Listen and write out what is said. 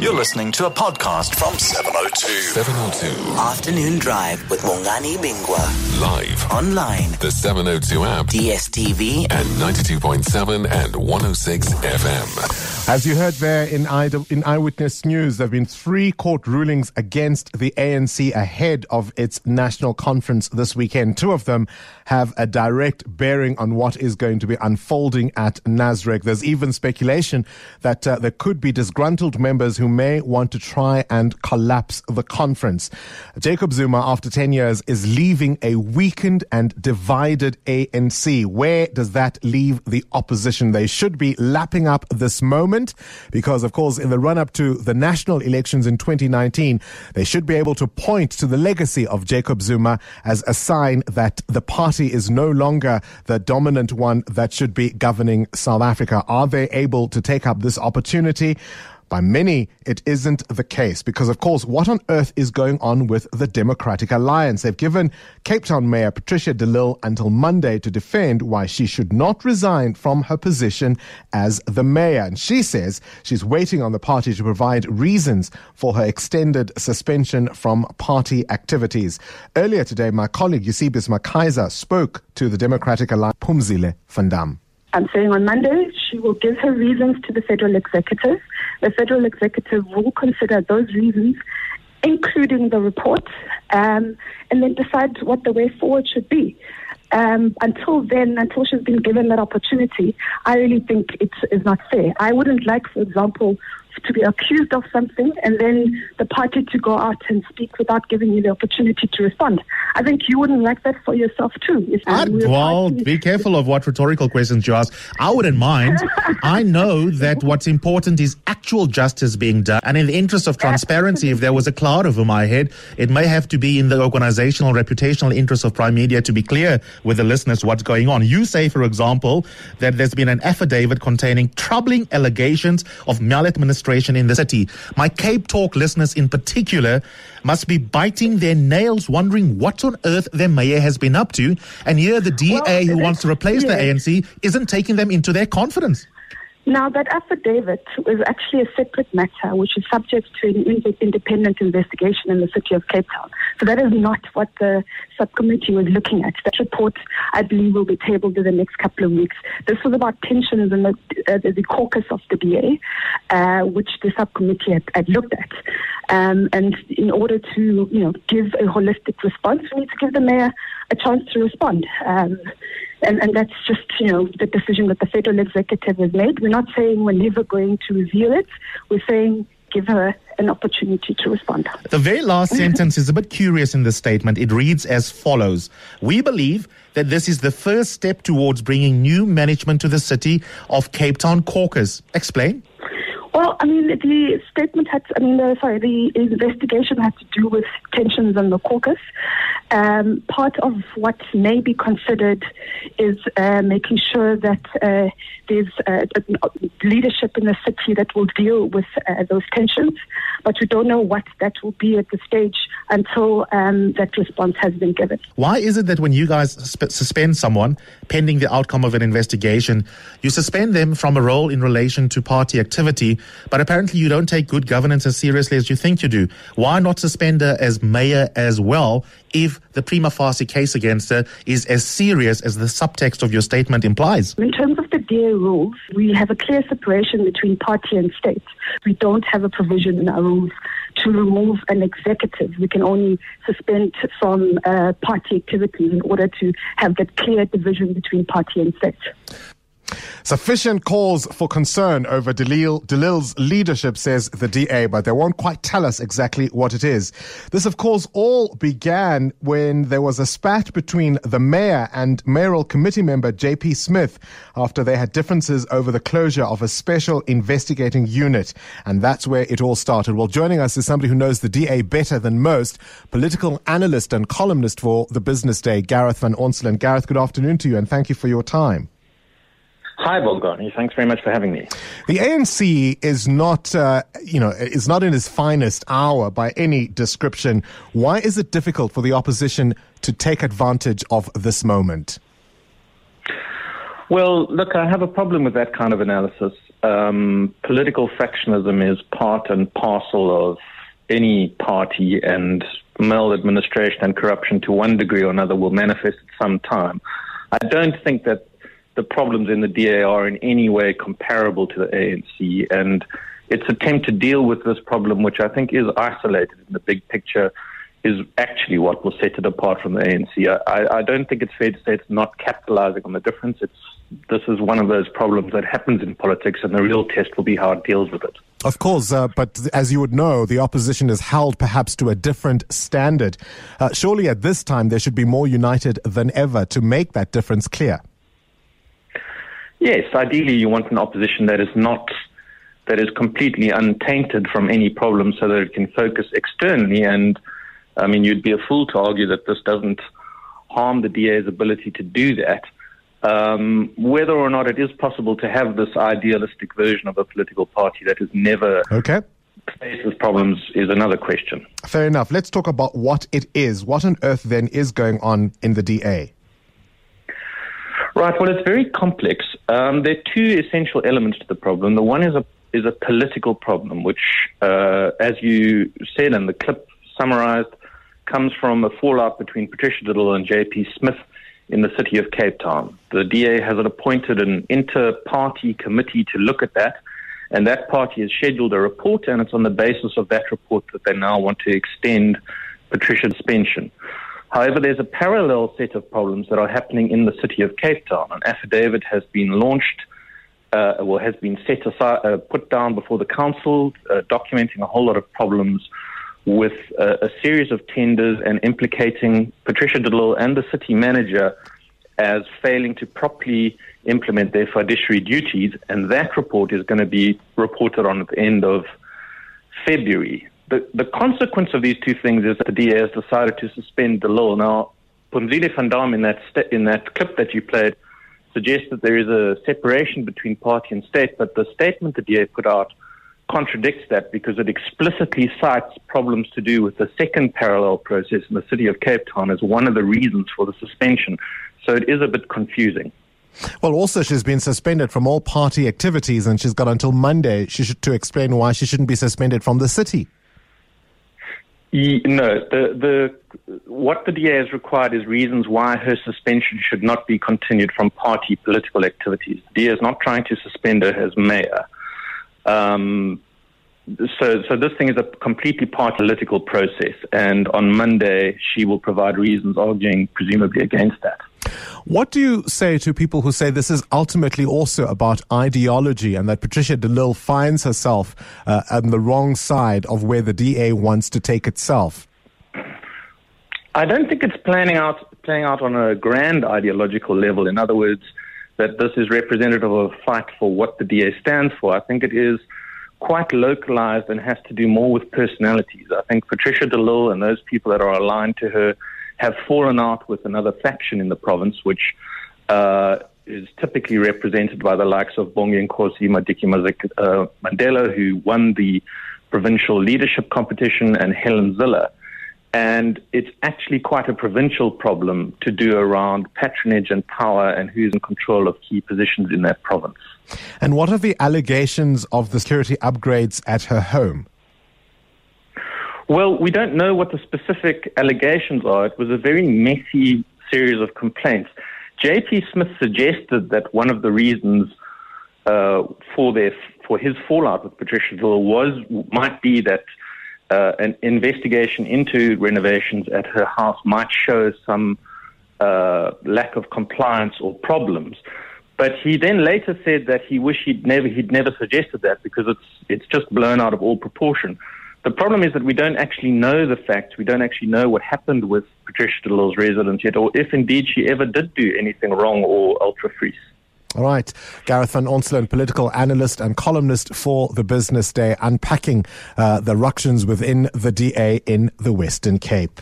You're listening to a podcast from 702. 702. Afternoon Drive with Bongani Bingwa. Live. Online, The 702 app. DSTV, And 92.7 and 106 FM. As you heard there in, in Eyewitness News, there have been three court rulings against the ANC ahead of its national conference this weekend. Two of them have a direct bearing on what is going to be unfolding at Nasrec. There's even speculation that uh, there could be disgruntled members who may want to try and collapse the conference. Jacob Zuma, after 10 years, is leaving a weakened and divided ANC. Where does that leave the opposition? They should be lapping up this moment because, of course, in the run up to the national elections in 2019, they should be able to point to the legacy of Jacob Zuma as a sign that the party is no longer the dominant one that should be governing South Africa. Are they able to take up this opportunity? By many, it isn't the case because, of course, what on earth is going on with the Democratic Alliance? They've given Cape Town Mayor Patricia de Lille until Monday to defend why she should not resign from her position as the mayor. And she says she's waiting on the party to provide reasons for her extended suspension from party activities. Earlier today, my colleague Eusebius McKaiser spoke to the Democratic Alliance, Pumzile Vandam. I'm saying on Monday she will give her reasons to the federal executive. The federal executive will consider those reasons, including the report, um, and then decide what the way forward should be. Um, until then, until she's been given that opportunity, I really think it is not fair. I wouldn't like, for example, to be accused of something and then the party to go out and speak without giving you the opportunity to respond. I think you wouldn't like that for yourself too. I, uh, well, be careful of what rhetorical questions you ask. I wouldn't mind. I know that what's important is actual justice being done. And in the interest of transparency, if there was a cloud over my head, it may have to be in the organizational, reputational interest of Prime Media to be clear with the listeners what's going on. You say, for example, that there's been an affidavit containing troubling allegations of maladministration in the city. My Cape Talk listeners in particular must be biting their nails wondering what on earth their mayor has been up to. And here the DA Well, who wants to replace the. ANC isn't taking them into their confidence. Now, that affidavit is actually a separate matter which is subject to an in- independent investigation in the city of Cape Town. So that is not what the subcommittee was looking at. That report, I believe, will be tabled in the next couple of weeks. This was about tensions in the, uh, the, caucus of the DA, uh, which the subcommittee had, had looked at. Um, and in order to, you know, give a holistic response, we need to give the mayor a chance to respond. Um, and, and that's just, you know, the decision that the federal executive has made. We're not saying we're never going to reveal it. We're saying give her an opportunity to respond. The very last mm-hmm. sentence is a bit curious in the statement. It reads as follows We believe that this is the first step towards bringing new management to the city of Cape Town caucus. Explain. I mean, the statement had, I mean, the, sorry, the investigation had to do with tensions in the caucus. Um, part of what may be considered is uh, making sure that uh, there's uh, leadership in the city that will deal with uh, those tensions, but we don't know what that will be at the stage until um, that response has been given. Why is it that when you guys sp- suspend someone pending the outcome of an investigation, you suspend them from a role in relation to party activity, but apparently you don't take good governance as seriously as you think you do? Why not suspend her as mayor as well if the prima facie case against her is as serious as the subtext of your statement implies? In terms of the DA rules, we have a clear separation between party and state. We don't have a provision in our rules to remove an executive. We can only suspend from uh, party activities in order to have that clear division between party and state. Sufficient cause for concern over de Lille, Delil's leadership, says the DA, but they won't quite tell us exactly what it is. This, of course, all began when there was a spat between the mayor and mayoral committee member JP Smith after they had differences over the closure of a special investigating unit. And that's where it all started. Well, joining us is somebody who knows the DA better than most, political analyst and columnist for the Business Day, Gareth Van Onselen. Gareth, good afternoon to you and thank you for your time. Hi, Bongani. Thanks very much for having me. The ANC is not, uh, you know, is not in its finest hour by any description. Why is it difficult for the opposition to take advantage of this moment? Well, look, I have a problem with that kind of analysis. um, political factionism is part and parcel of any party, and maladministration and corruption to one degree or another will manifest at some time. I don't think that the problems in the DA are in any way comparable to the ANC, and its attempt to deal with this problem, which I think is isolated in the big picture, is actually what will set it apart from the ANC. I, I don't think it's fair to say it's not capitalizing on the difference. It's this is one of those problems that happens in politics, and the real test will be how it deals with it. Of course, uh, but as you would know, the opposition is held perhaps to a different standard. Uh, surely at this time, they should be more united than ever to make that difference clear. Yes, ideally, you want an opposition that is not that is completely untainted from any problem, so that it can focus externally. And I mean, you'd be a fool to argue that this doesn't harm the DA's ability to do that. Um, whether or not it is possible to have this idealistic version of a political party that is never Okay. faces problems is another question. Fair enough. Let's talk about what it is. What on earth then is going on in the DA? Right. Well, it's very complex. Um, there are two essential elements to the problem. The one is a is a political problem, which, uh, as you said in the clip summarized, comes from a fallout between Patricia de Lille and J.P. Smith in the city of Cape Town. The DA has appointed an inter-party committee to look at that, and that party has scheduled a report, and it's on the basis of that report that they now want to extend Patricia's suspension. However, there's a parallel set of problems that are happening in the city of Cape Town. An affidavit has been launched, uh, well, has been set aside, uh, put down before the council, uh, documenting a whole lot of problems with uh, a series of tenders and implicating Patricia de Lille and the city manager as failing to properly implement their fiduciary duties. And that report is going to be reported on at the end of February. The, the consequence of these two things is that the DA has decided to suspend the law. Now, Phumzile van Damme in that, st- in that clip that you played suggests that there is a separation between party and state, but the statement the DA put out contradicts that because it explicitly cites problems to do with the second parallel process in the city of Cape Town as one of the reasons for the suspension. So it is a bit confusing. Well, also she's been suspended from all party activities, and she's got until Monday she should, to explain why she shouldn't be suspended from the city. No, the, the, what the DA has required is reasons why her suspension should not be continued from party political activities. The DA is not trying to suspend her as mayor. Um, so, so this thing is a completely party political process, and on Monday she will provide reasons arguing presumably against that. What do you say to people who say this is ultimately also about ideology and that Patricia de Lille finds herself uh, on the wrong side of where the DA wants to take itself? I don't think it's planning out playing out on a grand ideological level. In other words, that this is representative of a fight for what the DA stands for. I think it is quite localized and has to do more with personalities. I think Patricia de Lille and those people that are aligned to her have fallen out with another faction in the province, which uh, is typically represented by the likes of Bonginkosi uh, Mandela, who won the provincial leadership competition, and Helen Zille. And it's actually quite a provincial problem to do around patronage and power and who's in control of key positions in that province. And what are the allegations of the security upgrades at her home? Well, we don't know what the specific allegations are. It was a very messy series of complaints. J.P. Smith suggested that one of the reasons uh, for their for his fallout with Patricia de Lille was might be that uh, an investigation into renovations at her house might show some uh, lack of compliance or problems. But he then later said that he wished he'd never he'd never suggested that because it's it's just blown out of all proportion. The problem is that we don't actually know the facts. We don't actually know what happened with Patricia de Lille's residence yet, or if indeed she ever did do anything wrong or ultra vires. All right. Gareth van Onselen, political analyst and columnist for the Business Day, unpacking uh, the ructions within the DA in the Western Cape.